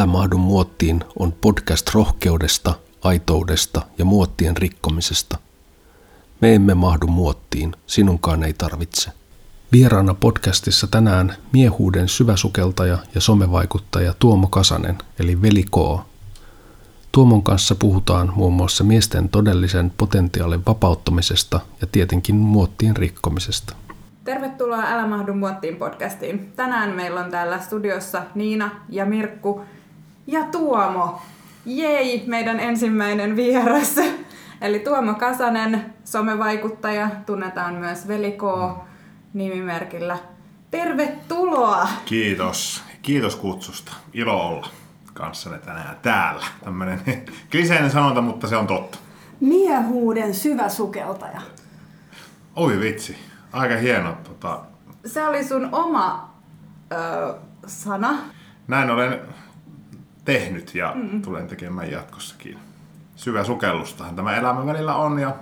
Älä mahdu muottiin on podcast rohkeudesta, aitoudesta ja muottien rikkomisesta. Me emme mahdu muottiin, sinunkaan ei tarvitse. Vieraana podcastissa tänään miehuuden syväsukeltaja ja somevaikuttaja Tuomo Kasanen, eli Veli K. Tuomon kanssa puhutaan muun muassa miesten todellisen potentiaalin vapauttamisesta ja tietenkin muottien rikkomisesta. Tervetuloa Älä mahdu muottiin podcastiin. Tänään meillä on täällä studiossa Niina ja Mirkku ja Tuomo. Jei, meidän ensimmäinen vieras. Eli Tuomo Kasanen, somevaikuttaja, tunnetaan myös Veli K nimimerkillä. Tervetuloa! Kiitos. Kiitos kutsusta. Ilo olla kanssanne tänään täällä. Tämmöinen kliseinen sanonta, mutta se on totta. Miehuuden syvä sukeltaja. Oi vitsi. Aika hieno. Tota... Se oli sun oma ö, sana. Näin olen tehnyt ja mm. tulen tekemään jatkossakin. Syvä sukellustahan tämä elämän välillä on ja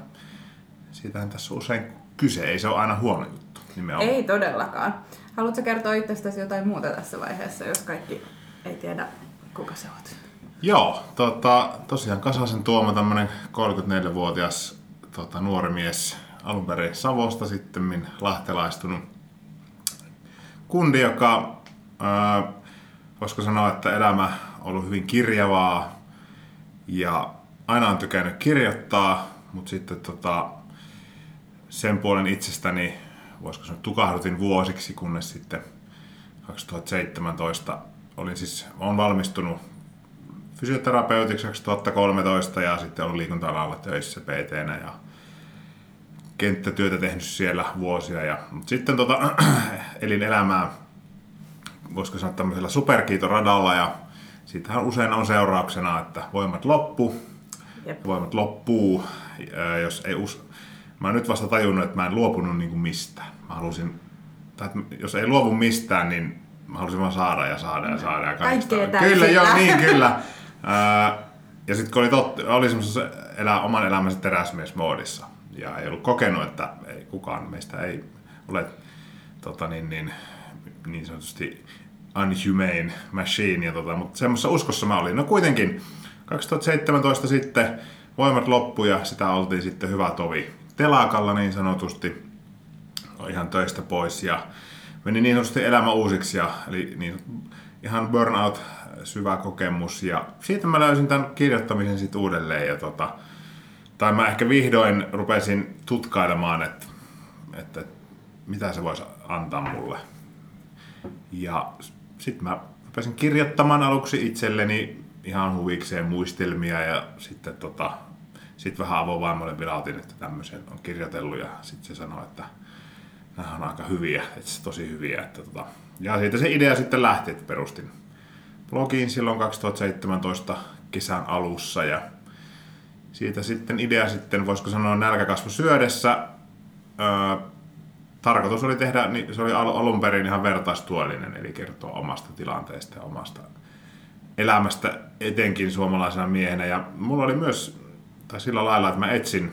siitähän tässä usein kyse. Ei se ole aina huono juttu. Nimenomaan. Ei todellakaan. Haluatko kertoa itsestäsi jotain muuta tässä vaiheessa, jos kaikki ei tiedä, kuka sä oot? Joo, tota, tosiaan Kasasen Tuomo, tämmönen 34-vuotias tota, nuori mies, alun perin Savosta sitten lahtelaistunut kundi, joka ää, voisiko sanoa, että elämä ollut hyvin kirjavaa ja aina on tykännyt kirjoittaa, mutta sitten tota, sen puolen itsestäni, voisiko sanoa, tukahdutin vuosiksi, kunnes sitten 2017 olin siis, olen valmistunut fysioterapeutiksi 2013 ja sitten ollut liikunta-alalla töissä pt ja kenttätyötä tehnyt siellä vuosia. Ja, mutta sitten tota, elin elämää, voisiko sanoa tämmöisellä superkiitoradalla ja siitähän usein on seurauksena, että voimat loppu, Jep. voimat loppuu, jos ei us... Mä nyt vasta tajunnut, että mä en luopunut niin kuin mistään. Mä halusin, tai jos ei luovu mistään, niin mä halusin vaan saada ja saada ja saada ja kaikista. Kyllä, joo, niin kyllä. ja sitten kun oli, totti, oli semmoisessa elä, oman elämänsä teräsmiesmoodissa, ja ei ollut kokenut, että ei, kukaan meistä ei ole tota, niin, niin, niin sanotusti unhumane machine, ja tota, mutta semmoisessa uskossa mä olin. No kuitenkin 2017 sitten voimat loppu ja sitä oltiin sitten hyvä tovi telakalla niin sanotusti, ihan töistä pois ja meni niin sanotusti elämä uusiksi ja eli niin, ihan burnout syvä kokemus ja siitä mä löysin tämän kirjoittamisen sitten uudelleen ja tota, tai mä ehkä vihdoin rupesin tutkailemaan, että, että mitä se voisi antaa mulle. Ja sitten mä rupesin kirjoittamaan aluksi itselleni ihan huvikseen muistelmia ja sitten tota, sit vähän avovaimoille vilautin, että tämmöisen on kirjoitellut ja sitten se sanoi, että nämä on aika hyviä, että se tosi hyviä. Että tota. Ja siitä se idea sitten lähti, että perustin blogiin silloin 2017 kesän alussa ja siitä sitten idea sitten, voisiko sanoa nälkäkasvu syödessä. Öö, tarkoitus oli tehdä, niin se oli alun perin ihan vertaistuolinen, eli kertoa omasta tilanteesta ja omasta elämästä etenkin suomalaisena miehenä. Ja mulla oli myös, tai sillä lailla, että mä etsin,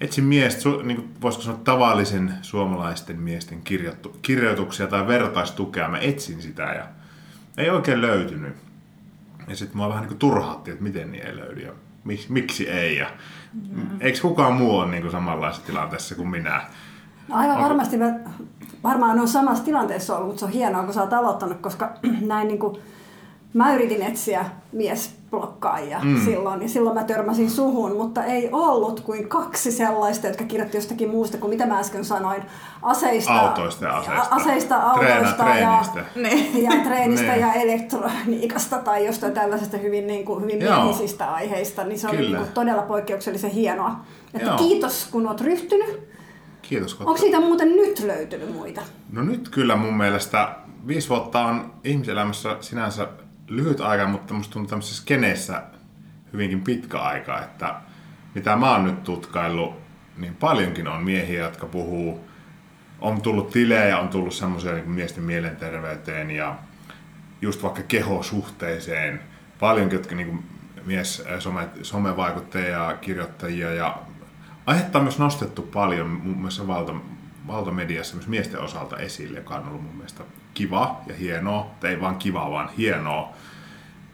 etsin miestä, niin kuin voisiko sanoa tavallisen suomalaisten miesten kirjoittu, kirjoituksia tai vertaistukea. Mä etsin sitä ja ei oikein löytynyt. Ja sitten mua vähän niin kuin turhatti, että miten niin ei löydy. Ja mik, miksi ei. Ja, mm. Eikö kukaan muu ole niin kuin samanlaisessa tilanteessa kuin minä? No aivan Onko... varmasti. Mä, varmaan on samassa tilanteessa ollut, mutta se on hienoa, kun sä oot aloittanut, koska näin niin kuin, mä yritin etsiä miesblokkaajia mm. silloin, niin silloin mä törmäsin suhun, mutta ei ollut kuin kaksi sellaista, jotka kirjoitti jostakin muusta kuin mitä mä äsken sanoin. Aseista, autoista ja aseista. Aseista, autoista Treena, ja, niin. ja treenistä ja elektroniikasta tai jostain tällaisesta hyvin, niin kuin, hyvin miehisistä aiheista, niin se oli niin kuin, todella poikkeuksellisen hienoa. Että Joo. kiitos kun oot ryhtynyt. Kiitos. Onko siitä muuten nyt löytynyt muita? No nyt kyllä mun mielestä viisi vuotta on ihmiselämässä sinänsä lyhyt aika, mutta musta tuntuu tämmöisessä skeneessä hyvinkin pitkä aika, että mitä mä oon nyt tutkaillut, niin paljonkin on miehiä, jotka puhuu, on tullut tilejä, on tullut semmoisia niin miesten mielenterveyteen ja just vaikka kehosuhteeseen, paljonkin, jotka niin mies, some, somevaikuttajia, kirjoittajia ja aihetta on myös nostettu paljon mun mielestä valta, valtamediassa myös miesten osalta esille, joka on ollut mun mielestä kiva ja hienoa, ei vaan kiva, vaan hienoa.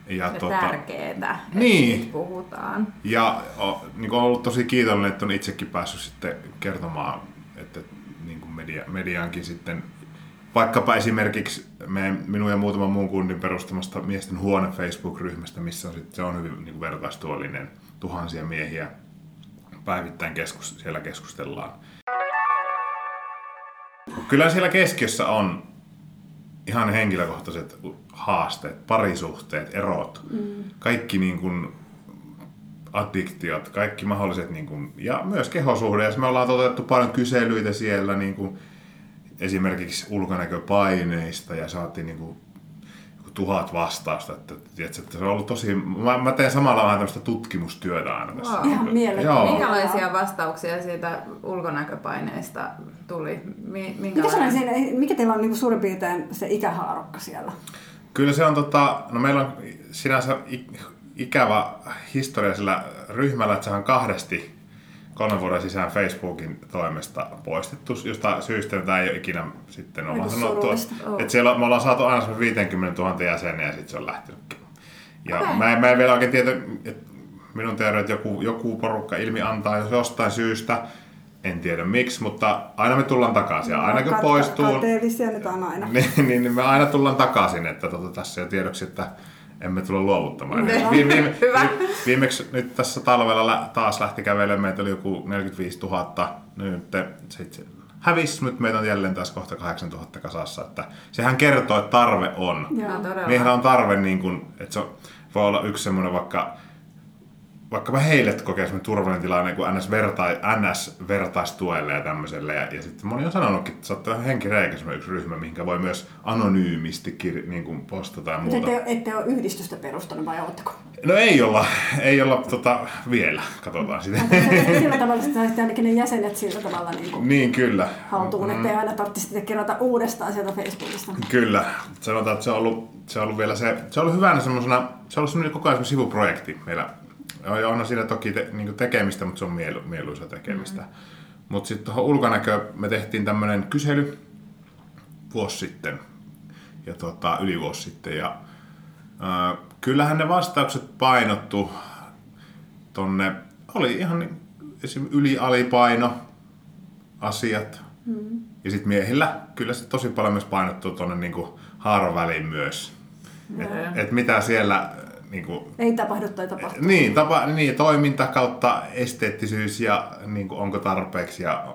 Ja, Ja tärkeetä, että Niin. puhutaan. Ja o, niin kuin on ollut tosi kiitollinen, että on itsekin päässyt sitten kertomaan, että niin kuin media, mediaankin sitten, vaikkapa esimerkiksi me, minun ja muutaman muun kunnin perustamasta miesten huone Facebook-ryhmästä, missä on sit, se on hyvin niin kuin vertaistuollinen, tuhansia miehiä päivittäin keskus, siellä keskustellaan. Kyllä siellä keskiössä on ihan henkilökohtaiset haasteet, parisuhteet, erot, mm. kaikki niin kuin addiktiot, kaikki mahdolliset, niin kuin, ja myös kehosuhde. Ja me ollaan toteutettu paljon kyselyitä siellä, niin kuin, esimerkiksi ulkonäköpaineista, ja saatiin niin kuin, tuhat vastausta. Että, tiedätkö, että se on ollut tosi... Mä, mä teen samalla vähän tämmöistä tutkimustyötä aina tässä. Wow. Ihan. Joo. Minkälaisia vastauksia siitä ulkonäköpaineista tuli? Mi- Mikä, se on siinä, mikä teillä on niinku suurin piirtein se ikähaarukka siellä? Kyllä se on, tota, no meillä on sinänsä ikävä historia sillä ryhmällä, että sehän on kahdesti kolmen vuoden sisään Facebookin toimesta poistettu, josta syystä tämä ei ole ikinä sitten ollaan Aika sanottu, että, siellä me ollaan saatu aina semmoinen 50 000 jäseniä ja sitten se on lähtenytkin. Ja Okei. mä, en, mä en vielä oikein tiedä, että minun teoria, että joku, joku porukka ilmi antaa jos jostain syystä, en tiedä miksi, mutta aina me tullaan takaisin. Ja aina kun Kat- poistuu, Kateellisia nyt on aina. niin, niin, niin me aina tullaan takaisin, että tota, tässä jo tiedoksi, että emme tule luovuttamaan. Ne. Viime, viime, Hyvä. vi- viimeksi nyt tässä talvella lä- taas lähti kävelemään, meitä oli joku 45 000, nyt sit hävisi, nyt meitä on jälleen taas kohta 8 000 kasassa, että sehän kertoo, että tarve on. Joo. Todella. Miehillä on tarve, niin kuin, että se on- voi olla yksi semmoinen vaikka vaikkapa heille kokee semmoinen turvallinen tilanne kuin NS, verta, NS vertaistuelle ja tämmöiselle. Ja, ja sitten moni on sanonutkin, että saattaa olla henkireikä yksi ryhmä, mihinkä voi myös anonyymisti kir, niin kuin postata ja Mutta muuta. ette, ette ole yhdistystä perustanut vai oletteko? No ei olla, ei olla tota, vielä, katsotaan sitä. sillä tavalla että ainakin ne jäsenet sillä tavalla niin kuin niin kyllä. haltuun, ettei aina tarvitsisi sitten kerätä uudestaan sieltä Facebookista. Kyllä. Sanotaan, että se on ollut, se on ollut vielä se, se on ollut hyvänä semmoisena, se on ollut semmoinen koko ajan sivuprojekti meillä. Ja on siinä toki te, niin tekemistä, mutta se on mielu, mieluisa tekemistä. Mm. Mutta sitten tuohon ulkonäköön me tehtiin tämmöinen kysely vuosi sitten, ja tota, yli vuosi sitten. Ja, äh, kyllähän ne vastaukset painottu tonne, oli ihan niin, esim. yli-alipaino asiat. Mm. Ja sitten miehillä kyllä se tosi paljon myös painottuu tuonne niinku haaroväliin myös. Että et mitä siellä niinku, Ei tapahdu tai tapahdu. niin, tapa, niin, toiminta kautta esteettisyys ja niin kuin, onko tarpeeksi ja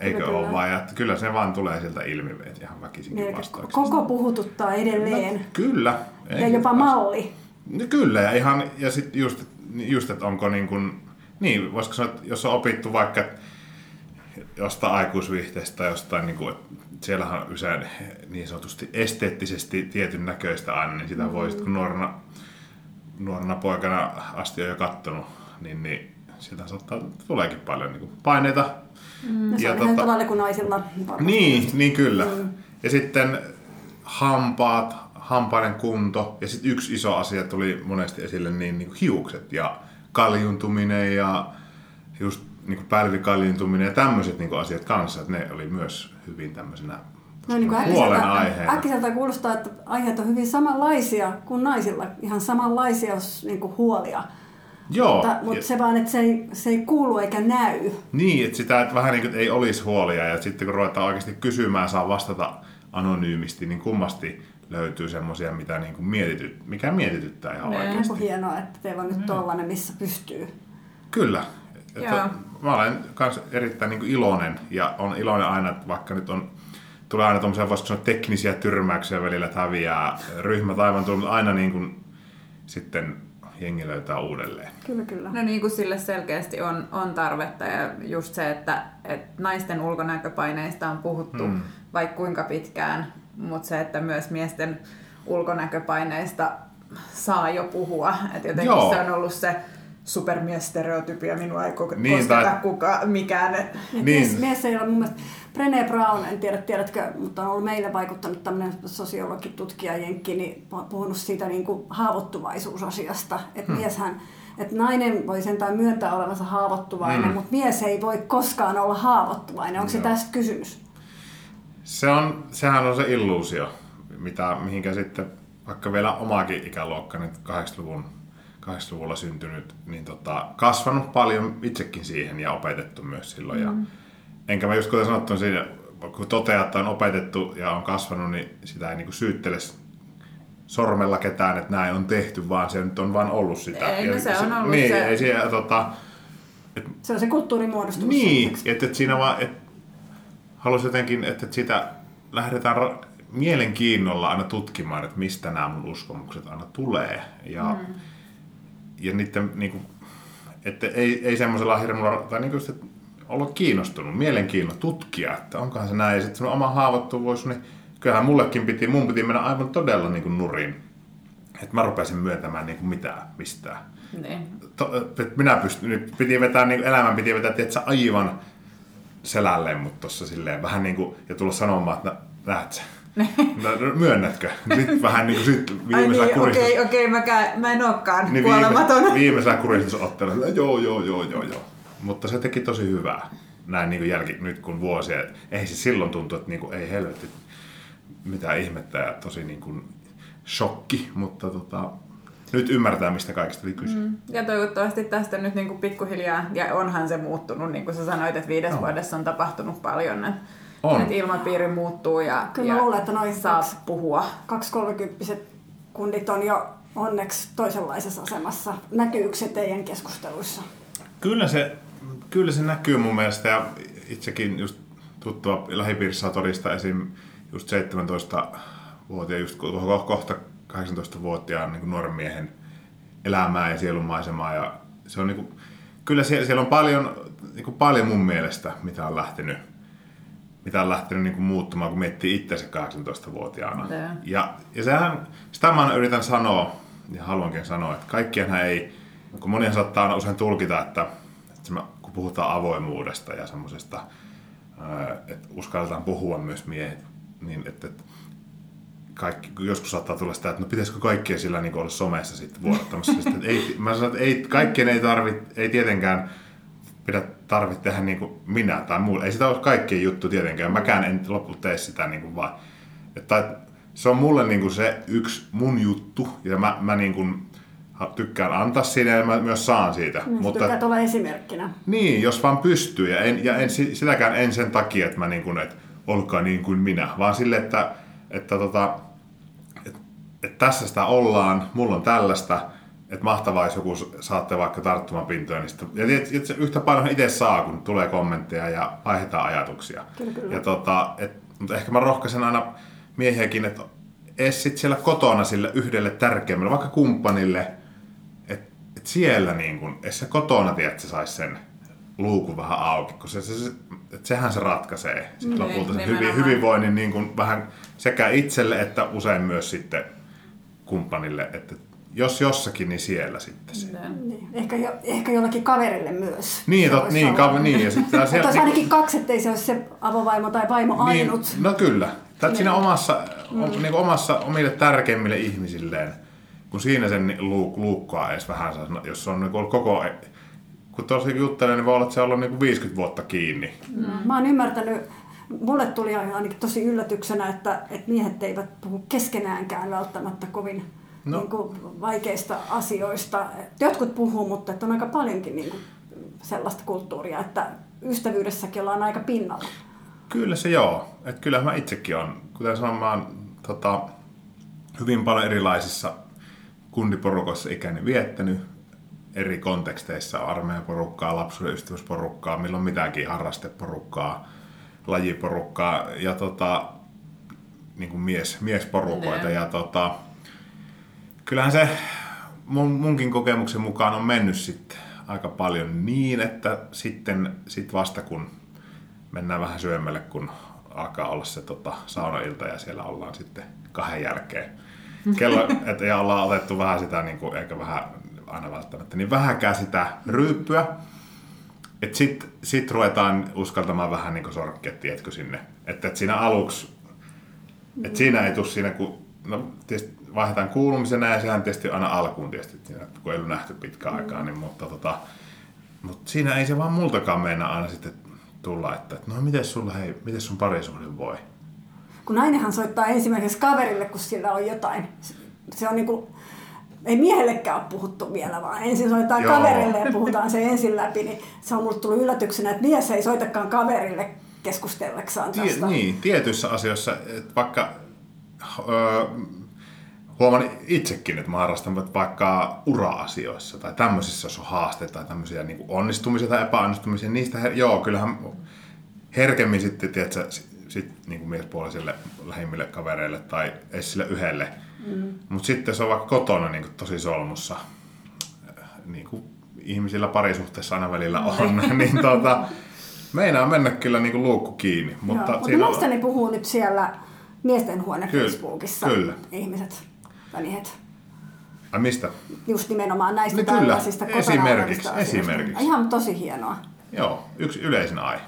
eikö Kyllä, ole kyllä. vai, että kyllä se vaan tulee sieltä ilmi että ihan väkisinkin Niin, vastauksesta. koko puhututtaa edelleen. Kyllä. ja jopa malli. No, kyllä, ja, ihan, ja sitten just, just, että onko niin kuin, niin, voisiko sanoa, että jos on opittu vaikka jostain aikuisviihteestä tai jostain, niin kuin, että siellähän on usein niin sanotusti esteettisesti tietyn näköistä aina, niin sitä mm-hmm. voi sitten kun nuorena, nuorena poikana asti on jo kattonut, niin, niin sieltä saattaa, tuleekin paljon niin kuin paineita. Mm. No se on ihan tavalla kuin naisilla varmasti. Niin, niin kyllä. Mm. Ja sitten hampaat, hampaiden kunto ja sitten yksi iso asia tuli monesti esille, niin, niin kuin hiukset ja kaljuntuminen ja just niin kuin pälvikaljuuntuminen ja tämmöiset niin kuin asiat kanssa, että ne oli myös hyvin tämmöisenä No niin kuin huolen äkkiseltä, kuulostaa, että aiheet on hyvin samanlaisia kuin naisilla. Ihan samanlaisia jos, niin kuin huolia. Joo, Mutta, ja, mutta se vaan, että se ei, se ei kuulu eikä näy. niin, että sitä että vähän niin kuin, että ei olisi huolia ja sitten kun ruvetaan oikeasti kysymään, saa vastata anonyymisti, niin kummasti löytyy semmoisia, mitä niin kuin mietityt, mikä mietityttää ihan Ne. oikeasti. Onko hienoa, että teillä on nyt tollanen, missä pystyy. Kyllä. Että Joo. Mä olen myös erittäin niin iloinen ja on iloinen aina, että vaikka nyt on tulee aina tuommoisia, voisiko sanoa, teknisiä tyrmäyksiä välillä, että häviää ryhmät aivan tullut, mutta aina niin kuin sitten jengi löytää uudelleen. Kyllä, kyllä. No niin kuin sille selkeästi on, on tarvetta ja just se, että, että naisten ulkonäköpaineista on puhuttu Hmm. vaikka kuinka pitkään, mutta se, että myös miesten ulkonäköpaineista saa jo puhua. Että jotenkin Joo. se on ollut se supermiesstereotypia, minua ei ko- Niin, kosketa tai- kuka, mikään. Ja Niin. mies, mies ei ole mun mielestä, Brené Brown, en tiedä tiedätkö, mutta on ollut meille vaikuttanut tämmöinen sosiologi, tutkija Jenkki, niin puhunut siitä niin kuin haavoittuvaisuusasiasta. Että hmm. mieshän, että nainen voi sentään myöntää olevansa haavoittuvainen, Hmm. mutta mies ei voi koskaan olla haavoittuvainen. Onko se Joo. tästä kysymys? Se on, sehän on se illuusio, mitä, mihinkä sitten vaikka vielä omaakin ikäluokkani, 80-luvun 80-luvulla syntynyt, niin tota, kasvanut paljon itsekin siihen ja opetettu myös silloin. Mm. Ja, enkä mä just kuten sanottu, siinä, kun toteaa, että on opetettu ja on kasvanut, niin sitä ei niinku syyttele sormella ketään, että näin on tehty, vaan se nyt on vaan ollut sitä. Ei, no ja se on ollut niin, se. Ei siellä, tota, Se on se kulttuurimuodostus. niin, että, että siinä vaan, että haluaisin jotenkin, että, että sitä lähdetään ra- mielenkiinnolla aina tutkimaan, että mistä nämä mun uskomukset aina tulee. Ja, mm. Ja niiden, niin kuin, että ei, ei semmoisella hirmulla, tai niin kuin, että olla kiinnostunut, mielenkiinno tutkia, että onkohan se näin. Ja sitten oma haavoittuvuus, niin kyllähän mullekin piti, mun piti mennä aivan todella niin kuin nurin. Että mä rupesin myöntämään niin kuin mitään, mistään Niin. to, minä pystyn, nyt piti vetää, niin elämän piti vetää, tiedätkö, aivan selälleen mut tossa silleen, vähän niin kuin, ja tulla sanomaan, että näet sä, no, myönnätkö? Nyt vähän niin kuin sit viimeisellä niin, kuristus, okei, okei, mä, käyn, mä en ookaan niin kuolematon. viime, viimeisellä kuristusotteella, joo, joo, joo, joo, joo. Mutta se teki tosi hyvää. Näin niin kuin jälki, nyt kun vuosia, ei se silloin tuntu, että niin kuin, ei helvetti, mitä ihmettä ja tosi niin kuin shokki, mutta tota, nyt ymmärtää, mistä kaikista oli kyse. Mm. Ja toivottavasti tästä nyt niin kuin pikkuhiljaa, ja onhan se muuttunut, niin kuin sä sanoit, että viides Joo. vuodessa on tapahtunut paljon, että, On. että ilmapiiri muuttuu ja, Kyllä ja mä luulen, että noin saa kaksi- puhua. 2-30 kundit on jo onneksi toisenlaisessa asemassa. Näkyykö se teidän keskusteluissa? Kyllä se, kyllä se näkyy mun mielestä ja itsekin just tuttua lähipiirissä saa todistaa esim. just 17-vuotiaan, just ko- kohta 18-vuotiaan niin nuoren miehen elämää ja sielunmaisemaa ja se on niin kuin, kyllä siellä, siellä on paljon, niin kuin paljon mun mielestä, mitä on lähtenyt mitä on lähtenyt niin kuin muuttumaan, kun miettii itse 18-vuotiaana. Joo. Ja, ja sehän, sitä mä yritän sanoa, ja haluankin sanoa, että kaikkienhan ei, kun monihan saattaa aina usein tulkita, että, että mä, kun puhutaan avoimuudesta ja semmoisesta, että uskalletaan puhua myös miehet, niin että, että kaikki, joskus saattaa tulla sitä, että no pitäisikö kaikkien sillä niin olla somessa sitten vuodattamassa. Sitten, että ei, mä sanon, että ei, kaikkien ei tarvitse, ei tietenkään pidä tarvitse tehdä niin kuin minä tai muu. Ei sitä ole kaikkien juttu tietenkään. Mäkään en lopulta tee sitä niin kuin vaan. Että se on mulle niin kuin se yksi mun juttu ja mä, mä niin kuin tykkään antaa siinä ja mä myös saan siitä. Niin, Mutta... Tykkäät olla esimerkkinä. Niin, jos vaan pystyy. Ja, en, ja en, si- sitäkään en sen takia, että mä niin kuin, että olkaa niin kuin minä, vaan sille, että, että, tota, että, että tässä sitä ollaan, mulla on tällaista, että mahtavaa, jos joku saatte vaikka tarttumaan pintoja, niin sitten, ja tiedät, että se yhtä paljon itse saa, kun tulee kommentteja ja vaihdetaan ajatuksia. Kyllä, kyllä. Ja tota, et, mutta ehkä mä rohkaisen aina miehiäkin, että edes sit siellä kotona sille yhdelle tärkeimmälle, vaikka kumppanille, että et siellä niin kun, edes se kotona, tiedät, se saisi sen luukun vähän auki, kun se, se, se sehän se ratkaisee sit Niin, lopulta sen hyvin, hyvinvoinnin niin kun vähän sekä itselle että usein myös sitten kumppanille, että jos jossakin, niin siellä sitten se. Niin. Ehkä, jo, ehkä jollakin kaverille myös. Niin, tot, niin, ka, niin, ja sitten Että olisi ainakin kaksi, ettei se olisi se avovaimo tai vaimo ainut. Niin, no kyllä. Tät siinä omassa, mm. niin omassa omille tärkeimmille ihmisilleen, kun siinä sen luuk, luukkaa edes vähän, saa- jos se on niin ollut koko, kun tosiaan juttelee, niin voi olla, että se on ollut niin 50 vuotta kiinni. Mm. Mä oon ymmärtänyt, mulle tuli ainakin tosi yllätyksenä, että, että miehet eivät puhu keskenäänkään välttämättä kovin No. niin kuin, vaikeista asioista. Jotkut puhuu, mutta että on aika paljonkin niin kuin, sellaista kulttuuria, että ystävyydessäkin ollaan aika pinnalla. Kyllä se joo. Et kyllähän mä itsekin on. Kuten sanoin, mä oon tota, hyvin paljon erilaisissa kundiporukoissa ikäni viettänyt eri konteksteissa, armeijaporukkaa, lapsuuden ystävyysporukkaa, milloin mitäkin harrasteporukkaa, lajiporukkaa ja tota, niin kuin mies, miesporukoita. Niin. Ja tota, kyllähän se mun, munkin kokemuksen mukaan on mennyt sitten aika paljon niin, että sitten sit vasta kun mennään vähän syömälle, kun alkaa olla se tota, saunailta ja siellä ollaan sitten kahden jälkeen. Kello, et, ja ollaan otettu vähän sitä, niin kuin, eikä vähän aina välttämättä, niin vähäkään sitä ryyppyä. Että sit, sit ruvetaan uskaltamaan vähän niin kuin sorkkia, tiedätkö sinne. Että et siinä aluksi, että siinä ei tule siinä, kun no, tietysti vaihdetaan kuulumisena ja sehän tietysti aina alkuun tietysti, kun ei ollut nähty pitkään aikaa, niin, mutta, tota, mutta siinä ei se vaan multakaan meinaa aina sitten tulla, että no miten sulla, hei, miten sun parisuhde voi? Kun nainenhan soittaa ensimmäiseksi kaverille, kun sillä on jotain se on niinku, ei miehellekään ole puhuttu vielä, vaan ensin soitetaan Joo. kaverille ja puhutaan se ensin läpi, niin se on mulle tullut yllätyksenä, että mies ei soitakaan kaverille keskustelleksaan Tie, tästä. niin, tietyissä asioissa, että vaikka öö, huomaan itsekin, että mä harrastan vaikka ura-asioissa tai tämmöisissä, jos on haasteita tai tämmöisiä niin onnistumisia tai epäonnistumisia, niistä, her- joo, kyllähän herkemmin sitten, tiedätkö, sit, niin kuin miespuolisille lähimmille kavereille tai edes sille yhdelle. Mm. Mutta sitten se on vaikka kotona niin kuin tosi solmussa, niin kuin ihmisillä parisuhteessa aina välillä on, niin tuota, meinaa mennä kyllä niin kuin luukku kiinni. Mutta, Mutta, mutta siinä nostani puhuu nyt siellä miesten huone Kyllä, Facebookissa kyllä. ihmiset tai miehet. Ai mistä? Just nimenomaan näistä No kyllä, tällaisista kotona esimerkiksi, esimerkiksi. Ihan tosi hienoa. Joo, yksi yleisin aihe.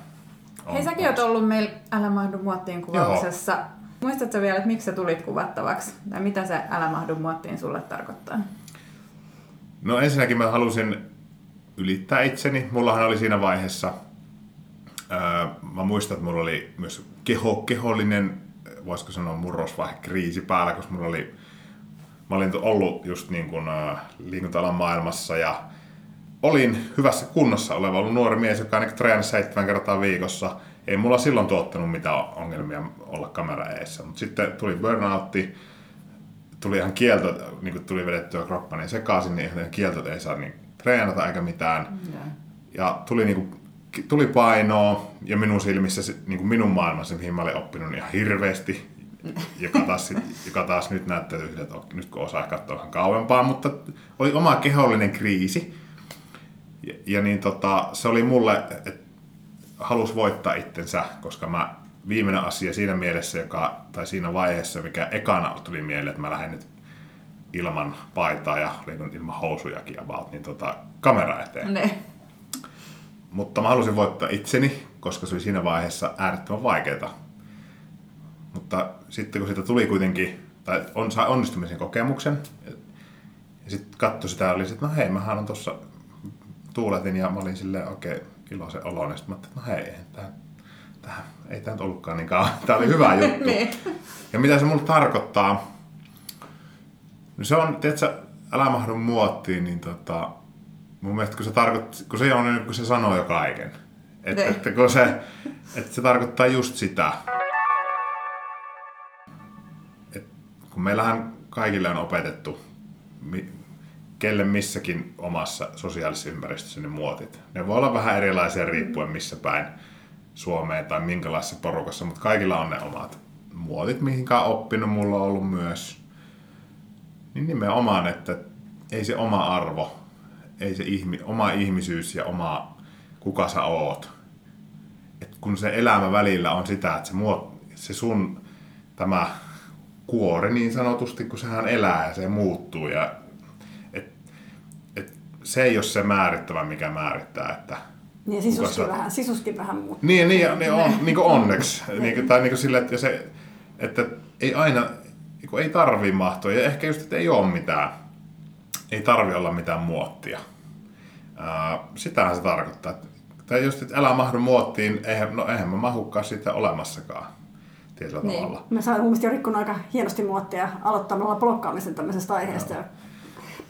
On- Hei, säkin oot ollut meillä Älä mahdu muottiin Joo. kuvauksessa. Muistatko vielä, että miksi sä tulit kuvattavaksi? Tai mitä se Älä mahdu muottiin sulle tarkoittaa? No ensinnäkin mä halusin ylittää itseni. Mullahan oli siinä vaiheessa, ää, mä muistan, että mulla oli myös keho, kehollinen, voisiko sanoa murrosvaihe, kriisi päällä, koska mulla oli, mä olin ollut just niin kuin ää, liikunta maailmassa ja olin hyvässä kunnossa oleva ollut nuori mies, joka niin treenasi seitsemän kertaa viikossa. Ei mulla silloin tuottanut mitään ongelmia olla kamera eessä, mutta sitten tuli burnoutti, tuli ihan kielto, niin kuin tuli vedettyä kroppani sekaisin, niin ihan ei saa niin treenata eikä mitään. Ja tuli, niin kuin, tuli painoa ja minun silmissä, niin kuin minun maailmassa, mihin mä olin oppinut niin ihan hirveästi, joka taas, sit- joka taas nyt näyttää yhdeltä, että nyt kun osaa katsoa vähän kauempaa, mutta oli oma kehollinen kriisi. Ja, ja niin tota, se oli mulle, että halus voittaa itsensä, koska mä viimeinen asia siinä mielessä, joka, tai siinä vaiheessa, mikä ekana tuli mieleen, että mä lähden nyt ilman paitaa ja ilman housujakin about, niin tota, kamera eteen. Ne. Mutta mä halusin voittaa itseni, koska se oli siinä vaiheessa äärettömän vaikeaa. Mutta sitten kun siitä tuli kuitenkin, tai on, sai onnistumisen kokemuksen, ja sitten katsoi sitä oli, että no hei, mähän on tuossa tuuletin ja mä olin silleen oikein iloisen oloinen. Sitten mä että no hei, eihän tää, tää, ei tämä nyt ollutkaan niin kauan. Tämä oli hyvä juttu. Niin. Ja mitä se mulle tarkoittaa? No se on, tiedätkö, älä mahdu muottiin, niin tota, mun mielestä kun se, tarkoit, kun se on, kun se sanoo jo kaiken. Että, Ne. että, kun se, että se tarkoittaa just sitä. Kun meillähän kaikille on opetettu, mi, kelle missäkin omassa sosiaalisessa ympäristössä ne muotit. Ne voi olla vähän erilaisia riippuen missä päin Suomeen tai minkälaisessa porukassa, mutta kaikilla on ne omat muotit, mihinkä on oppinut. Mulla on ollut myös niin nimenomaan, että ei se oma arvo, ei se ihmi, oma ihmisyys ja oma kuka sä oot. Et kun se elämä välillä on sitä, että se, muot, se sun tämä kuori niin sanotusti, kun sehän elää ja se muuttuu. Ja, et, et, se ei ole se määrittävä, mikä määrittää, että Niin sisuskin sä- vähän, sisuskin vähän muuttuu. niin, niin, niin, on, niin kuin onneksi. Niin kuin, tai niin kuin sille, että, se, että ei aina, niin ei tarvii mahtua. Ja ehkä just, että ei ole mitään, ei tarvi olla mitään muottia. Ää, sitähän se tarkoittaa. Tai just, että älä mahdu muottiin, eihän, no eihän mä mahukaan siitä olemassakaan tietyllä Niin. tavalla. Mä saan mun mielestä jo rikkonut aika hienosti muottia aloittamalla blokkaamisen tämmöisestä aiheesta.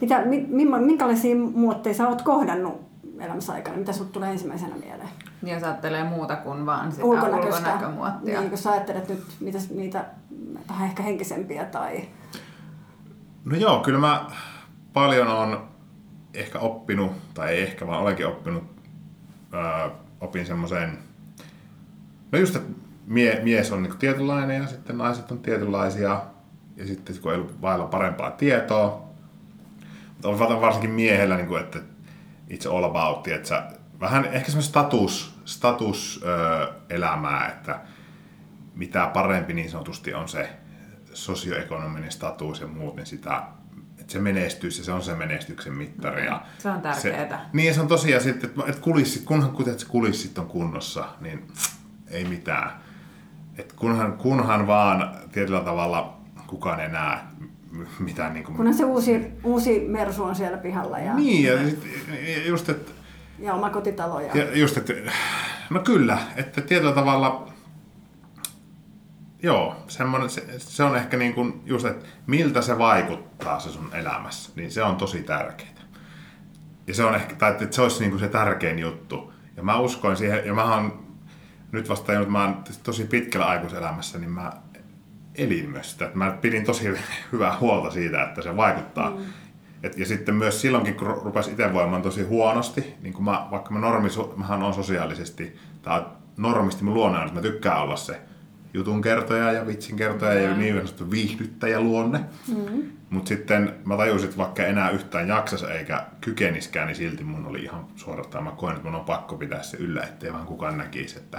Mitä, mi, minkälaisia muotteja sä oot kohdannut elämässä aikana? Mitä sut tulee ensimmäisenä mieleen? Niin jos ajattelee muuta kuin vaan sitä Ulkonäköistä. ulkonäkömuottia. Niin, kun sä ajattelet nyt mitä, niitä vähän ehkä henkisempiä tai... No joo, kyllä mä paljon on ehkä oppinut, tai ei ehkä, vaan olenkin oppinut, ää, opin semmoisen, no just, että mie, mies on niinku tietynlainen ja sitten naiset on tietynlaisia, ja sitten kun ei ollut vailla parempaa tietoa, mutta on va- varsinkin miehellä, niin kuin, että it's all about, että sä, vähän ehkä semmoista status, status ö, elämää, että mitä parempi niin sanotusti on se sosioekonominen status ja muut, niin sitä, että se menestyy ja se on se menestyksen mittari. Ja Se on tärkeetä. Se, niin ja se on tosiaan sitten, että, että kulissit, kunhan kuten se kulissit on kunnossa, niin ei mitään. Et kunhan, kunhan vaan tietyllä tavalla kukaan ei näe mitään niin kuin... Kunhan se uusi, uusi Mersu on siellä pihalla ja, Niin, ja just, että ja oma kotitalo. Ja, ja just, että, no kyllä, että tietyllä tavalla, Joo, semmoinen, se, se on ehkä niin kuin just, että miltä se vaikuttaa se sun elämässä, niin se on tosi tärkeää. Ja se on ehkä, tai että se olisi niin kuin se tärkein juttu. Ja mä uskoin siihen, ja mä oon nyt vasta että mä oon tosi pitkällä aikuiselämässä, niin mä elin myös sitä. Että mä pidin tosi hyvää huolta siitä, että se vaikuttaa. Mm. Et, ja sitten myös silloinkin, kun rupesi itse voimaan tosi huonosti, niin kun mä, vaikka mä normi, mähän on sosiaalisesti, tai normisti mun luonne että mä tykkään olla se jutun kertoja ja vitsin kertoja ja niin sanottu viihdyttäjä luonne. Mm. Mutta sitten mä tajusin, että vaikka enää yhtään jaksas eikä kykeniskään, niin silti mun oli ihan suorastaan, mä koen, että mun on pakko pitää se yllä, ettei vaan kukaan näkisi, että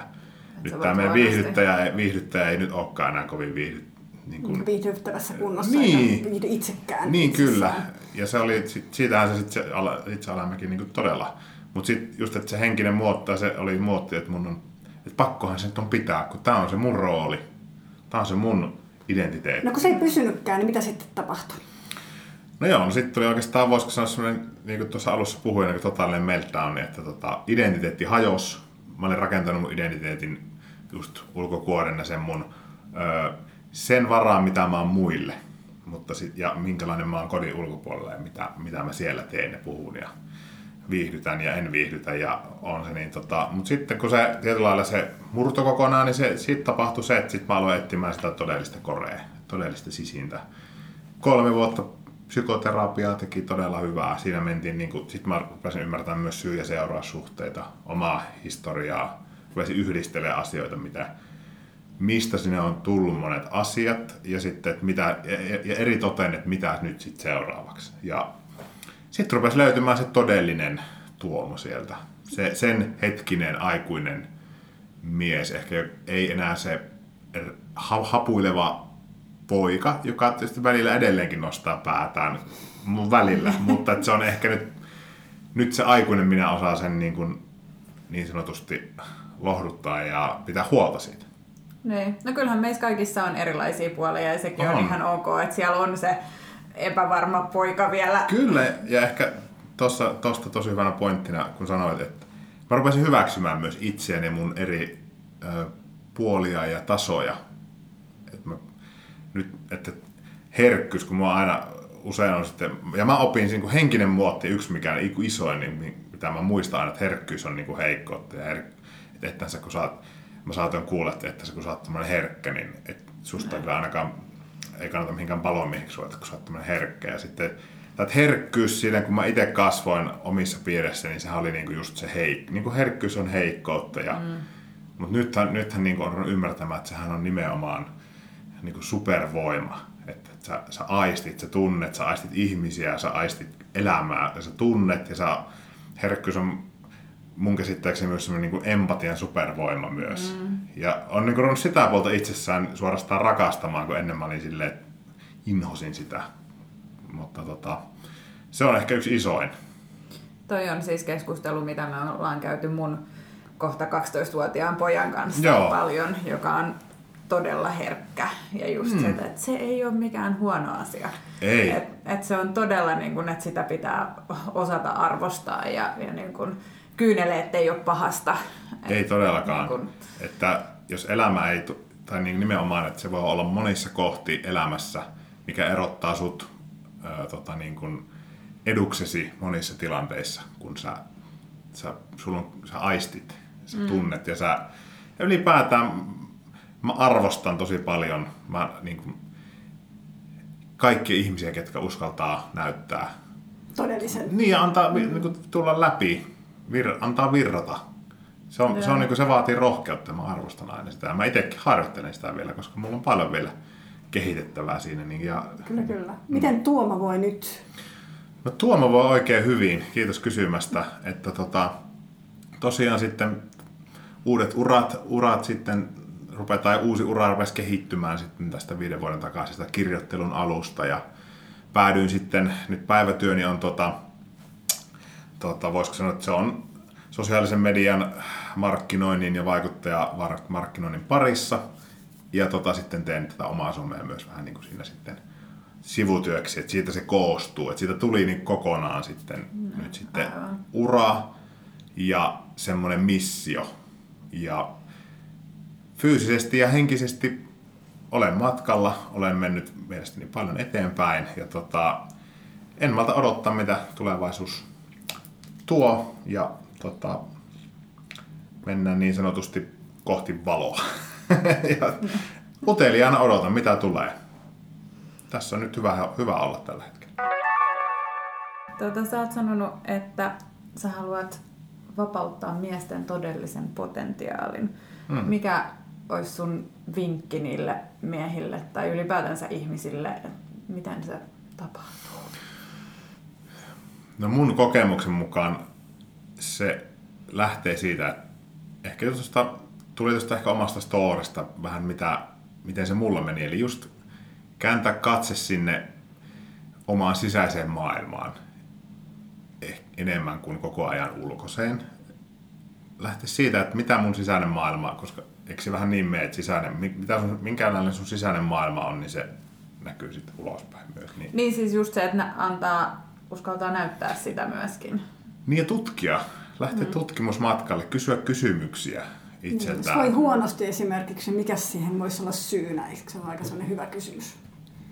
Et nyt tämä meidän viihdyttäjä, viihdyttäjä ei nyt olekaan enää kovin viihdy, niin kuin, viihdyttävässä kunnossa niin, ja viihdy itsekään. Niin itsessään. kyllä, ja se oli, siitähän se sitten se itse alamäkin niin todella. Mutta sitten just, että se henkinen muotti, se oli muotti, että mun on että pakkohan se nyt on pitää, kun tämä on se mun rooli. Tämä on se mun identiteetti. No kun se ei pysynytkään, niin mitä sitten tapahtui? No joo, no sitten tuli oikeastaan, voisiko sanoa semmoinen, niin kuin tuossa alussa puhuin, niin totaalinen meltdown, että tota, identiteetti hajos. Mä olin rakentanut mun identiteetin just ulkokuorena sen mun, ö, sen varaan, mitä mä oon muille. Mutta sit, ja minkälainen mä oon kodin ulkopuolella ja mitä, mitä mä siellä teen ja puhun. Ja, viihdytän ja en viihdytä ja on se niin tota, mutta sitten kun se tietyllä lailla se murto kokonaan, niin se, siitä tapahtui se, että sitten mä aloin etsimään sitä todellista korea, todellista sisintä. Kolme vuotta psykoterapiaa teki todella hyvää. Siinä mentiin, niin sitten mä rupesin ymmärtämään myös syy- ja seuraussuhteita, omaa historiaa, rupesin yhdistelemään asioita, mitä, mistä sinne on tullut monet asiat ja sitten, että mitä, ja, ja eri toten, että mitä nyt sitten seuraavaksi. Ja sitten rupesi löytymään se todellinen Tuomo sieltä. Se, sen hetkinen aikuinen mies, ehkä ei enää se hapuileva poika, joka tietysti välillä edelleenkin nostaa päätään mun välillä, mutta se on ehkä nyt, nyt se aikuinen minä osaa sen niin, kuin, niin sanotusti lohduttaa ja pitää huolta siitä. Niin. No kyllähän meissä kaikissa on erilaisia puolia ja sekin on, on ihan ok, että siellä on se epävarma poika vielä. Kyllä, ja ehkä tuossa tosi hyvänä pointtina, kun sanoit, että mä rupesin hyväksymään myös itseäni mun eri ö, puolia ja tasoja. Et mä, nyt, että herkkyys, kun mä aina usein on sitten, ja mä opin niin kuin henkinen muotti, yksi mikä on isoin, niin mitä mä muistan aina, että herkkyys on niin kuin heikkoutta. Ja her, että, että kun sä oot, mä saatoin kuulla, että, että kun sä oot herkkä, niin et susta kyllä ainakaan ei kannata mihinkään palomieheksi ruveta, kun sä oot herkkä. Ja sitten että herkkyys siinä, kun mä itse kasvoin omissa piirissä, niin sehän oli niinku just se heik, niinku herkkyys on heikkoutta. Ja, mm. Mutta nythän, nythän niinku on ymmärtämään, että sehän on nimenomaan niinku supervoima. Että et sä, sä aistit, sä tunnet, sä aistit ihmisiä, sä aistit elämää, ja sä tunnet, ja sä, herkkyys on mun käsittääkseni myös semmoinen niin empatian supervoima myös. Mm. Ja on niin kuin sitä puolta itsessään suorastaan rakastamaan, kun ennen mä olin silleen, että inhosin sitä. Mutta tota, se on ehkä yksi isoin. Toi on siis keskustelu, mitä me ollaan käyty mun kohta 12-vuotiaan pojan kanssa Joo. paljon, joka on todella herkkä. Ja just mm. se, että se ei ole mikään huono asia. Ei. Et, et se on todella, niin kun, että sitä pitää osata arvostaa ja, ja niin kun, kyyneleet ei ole pahasta. Ei todellakaan. Niin kun... Että jos elämä ei, tai niin nimenomaan, että se voi olla monissa kohti elämässä, mikä erottaa sut ää, tota niin kuin eduksesi monissa tilanteissa, kun sä, sä, sulla on, sä aistit, sä mm. tunnet ja sä ja ylipäätään mä arvostan tosi paljon mä, niin kuin, kaikkia ihmisiä, ketkä uskaltaa näyttää todellisen. Niin, ja antaa mm. niin kuin, tulla läpi vir, antaa virrata. Se, on, se, on, niin kuin, se vaatii rohkeutta mä arvostan aina sitä. mä itsekin harjoittelen sitä vielä, koska mulla on paljon vielä kehitettävää siinä. Niin, ja, kyllä, kyllä. Miten Tuoma voi nyt? No Tuoma voi oikein hyvin, kiitos kysymästä. Että tota, tosiaan sitten uudet urat, urat sitten rupeaa, tai uusi ura rupesi kehittymään sitten tästä viiden vuoden takaisesta kirjoittelun alusta ja päädyin sitten, nyt päivätyöni on tota, tota, voisiko sanoa, että se on sosiaalisen median markkinoinnin ja vaikuttajamarkkinoinnin parissa. Ja tota, sitten teen tätä omaa somea myös vähän niin kuin siinä sitten sivutyöksi, että siitä se koostuu. Että siitä tuli niin kokonaan sitten no, nyt sitten aivan. ura ja semmoinen missio. Ja fyysisesti ja henkisesti olen matkalla, olen mennyt mielestäni paljon eteenpäin ja tota, en malta odottaa, mitä tulevaisuus tuo ja tota, mennään niin sanotusti kohti valoa. ja uteliaana odotan, mitä tulee. Tässä on nyt hyvä, hyvä olla tällä hetkellä. Tota, sä oot sanonut, että sä haluat vapauttaa miesten todellisen potentiaalin. Hmm. Mikä olisi sun vinkki niille miehille tai ylipäätänsä ihmisille, että miten se tapahtuu? No mun kokemuksen mukaan se lähtee siitä, että ehkä tuosta, tuli tuosta ehkä omasta storesta vähän mitä, miten se mulla meni. Eli just kääntää katse sinne omaan sisäiseen maailmaan eh, enemmän kuin koko ajan ulkoiseen. Lähteä siitä, että mitä mun sisäinen maailma, koska eikö se vähän niin mene, että sisäinen, mitä sun, minkälainen sun sisäinen maailma on, niin se näkyy sitten ulospäin myös. Niin, niin siis just se, että antaa, uskaltaa näyttää sitä myöskin. Niin ja tutkia, lähteä mm. tutkimusmatkalle, kysyä kysymyksiä itseltään. Se voi huonosti esimerkiksi, mikä siihen voisi olla syynä, eikö se ole aika sellainen hyvä kysymys?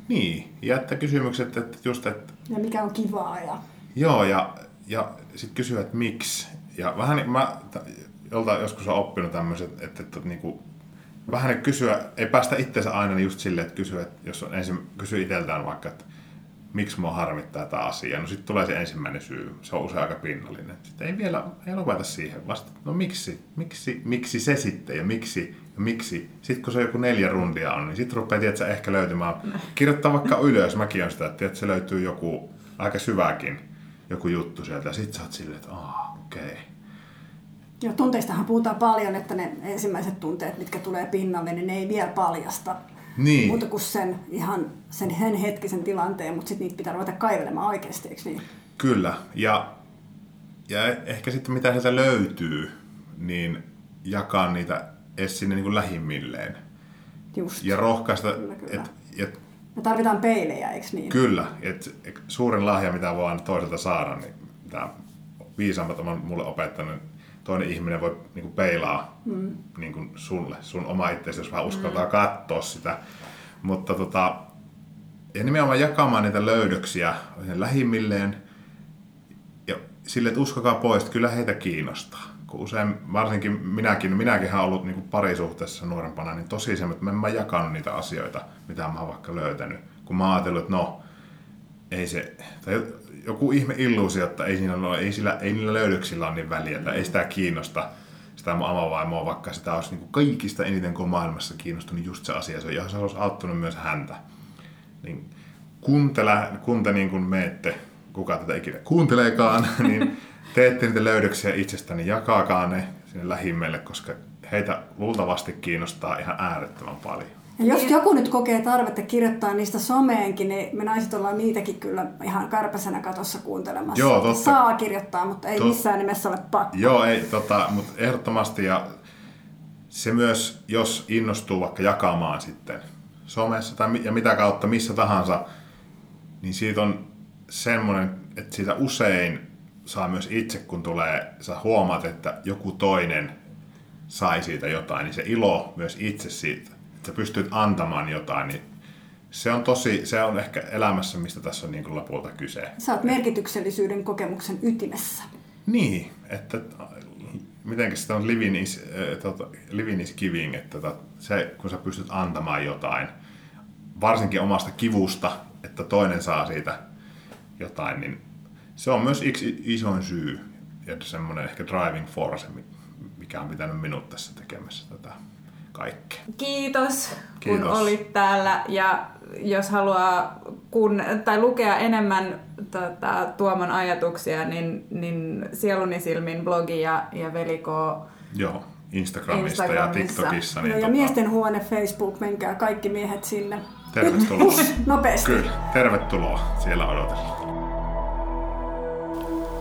Niin, ja että kysymykset, että just, että... Ja mikä on kivaa ja... Joo, ja, ja sitten kysyä, että miksi. Ja vähän niin, mä jolta joskus on oppinut tämmöiset, että, että, että niin kuin, vähän kysyä, ei päästä itseensä aina just silleen, että kysyä, että jos on ensin, kysyy itseltään vaikka, että miksi mua harmittaa tämä asia. No sitten tulee se ensimmäinen syy, se on usein aika pinnallinen. Sitten ei vielä, ei lopeta siihen vasta, no miksi, miksi, miksi se sitten ja miksi ja miksi. Sitten kun se joku neljä rundia on, niin sitten rupeaa tiedätkö, ehkä löytymään, kirjoittaa vaikka ylös, mäkin on sitä, että se löytyy joku aika syväkin joku juttu sieltä ja sitten sä oot silleen, että aah, okei. Okay. Joo, tunteistahan puhutaan paljon, että ne ensimmäiset tunteet, mitkä tulee pinnalle, niin ne ei vielä paljasta niin. muuta kuin sen ihan sen, sen hetkisen tilanteen, mutta sitten niitä pitää ruveta kaivelemaan oikeasti, eikö niin? Kyllä, ja, ja ehkä sitten mitä sieltä löytyy, niin jakaa niitä edes sinne niin kuin lähimmilleen. Just. Ja rohkaista, että et, me tarvitaan peilejä, eikö niin? Kyllä, että suurin lahja, mitä voi toiselta saada, niin mitä viisaammat on mulle opettanut, toinen ihminen voi niin kuin peilaa mm. niin kuin sulle, sun oma itsesi, jos vähän uskaltaa mm. katsoa sitä. Mutta tota, ja nimenomaan jakamaan niitä löydöksiä lähimmilleen ja sille, että uskokaa pois, että kyllä heitä kiinnostaa. Kun usein, varsinkin minäkin, minäkin olen ollut niin parisuhteessa nuorempana, niin tosi se, että mä en jakanut niitä asioita, mitä mä oon vaikka löytänyt. Kun mä ajatellut, että no, ei se, tai joku ihme illuusio, että ei, siinä ole, ei, sillä, ei niillä löydöksillä ole niin väliä, että ei sitä kiinnosta sitä amavaimoa, vaikka sitä olisi niin kuin kaikista eniten kuin maailmassa kiinnostunut just se asia, se, ja se olisi auttanut myös häntä. Niin kun te, kun te niin kuin meette, kuka tätä ikinä kuunteleekaan, niin teette niitä löydöksiä itsestäni, niin jakaakaa ne sinne lähimmille, koska heitä luultavasti kiinnostaa ihan äärettömän paljon. Ja jos niin. joku nyt kokee tarvetta kirjoittaa niistä someenkin, niin me naiset ollaan niitäkin kyllä ihan karpasena katossa kuuntelemassa. Joo, totta. Saa kirjoittaa, mutta ei Tot... missään nimessä ole pakko. Joo, ei, tota, mutta ehdottomasti. Ja se myös, jos innostuu vaikka jakamaan sitten somessa tai ja mitä kautta missä tahansa, niin siitä on semmoinen, että siitä usein saa myös itse, kun tulee, sä huomaat, että joku toinen sai siitä jotain, niin se ilo myös itse siitä sä pystyt antamaan jotain, niin se on tosi, se on ehkä elämässä, mistä tässä on niin kuin lopulta kyse. Sä oot merkityksellisyyden kokemuksen ytimessä. Niin, että miten sitä on living is, äh, tota, living is giving, että tota, se, kun sä pystyt antamaan jotain, varsinkin omasta kivusta, että toinen saa siitä jotain, niin se on myös yksi isoin syy ja semmoinen ehkä driving force, mikä on pitänyt minut tässä tekemässä tätä kaikkea. Kiitos, Kiitos, kun olit täällä ja jos haluaa kun, tai lukea enemmän tota, Tuomon ajatuksia, niin, niin Sielunisilmin blogi ja, ja Veliko Joo, Instagramista Instagramissa. ja TikTokissa. Niin ja, tota... ja miesten huone Facebook, menkää kaikki miehet sinne. Tervetuloa. Nopeasti. Kyllä, tervetuloa. Siellä odotellaan.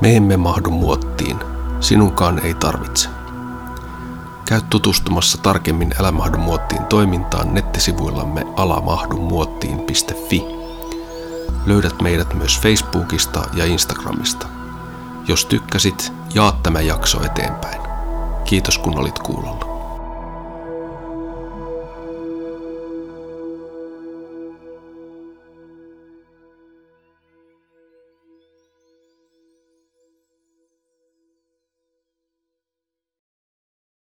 Me emme mahdu muottiin. Sinunkaan ei tarvitse. Käy tutustumassa tarkemmin Älämahdun muottiin toimintaan nettisivuillamme alamahdunmuottiin.fi. Löydät meidät myös Facebookista ja Instagramista. Jos tykkäsit, jaa tämä jakso eteenpäin. Kiitos kun olit kuulolla.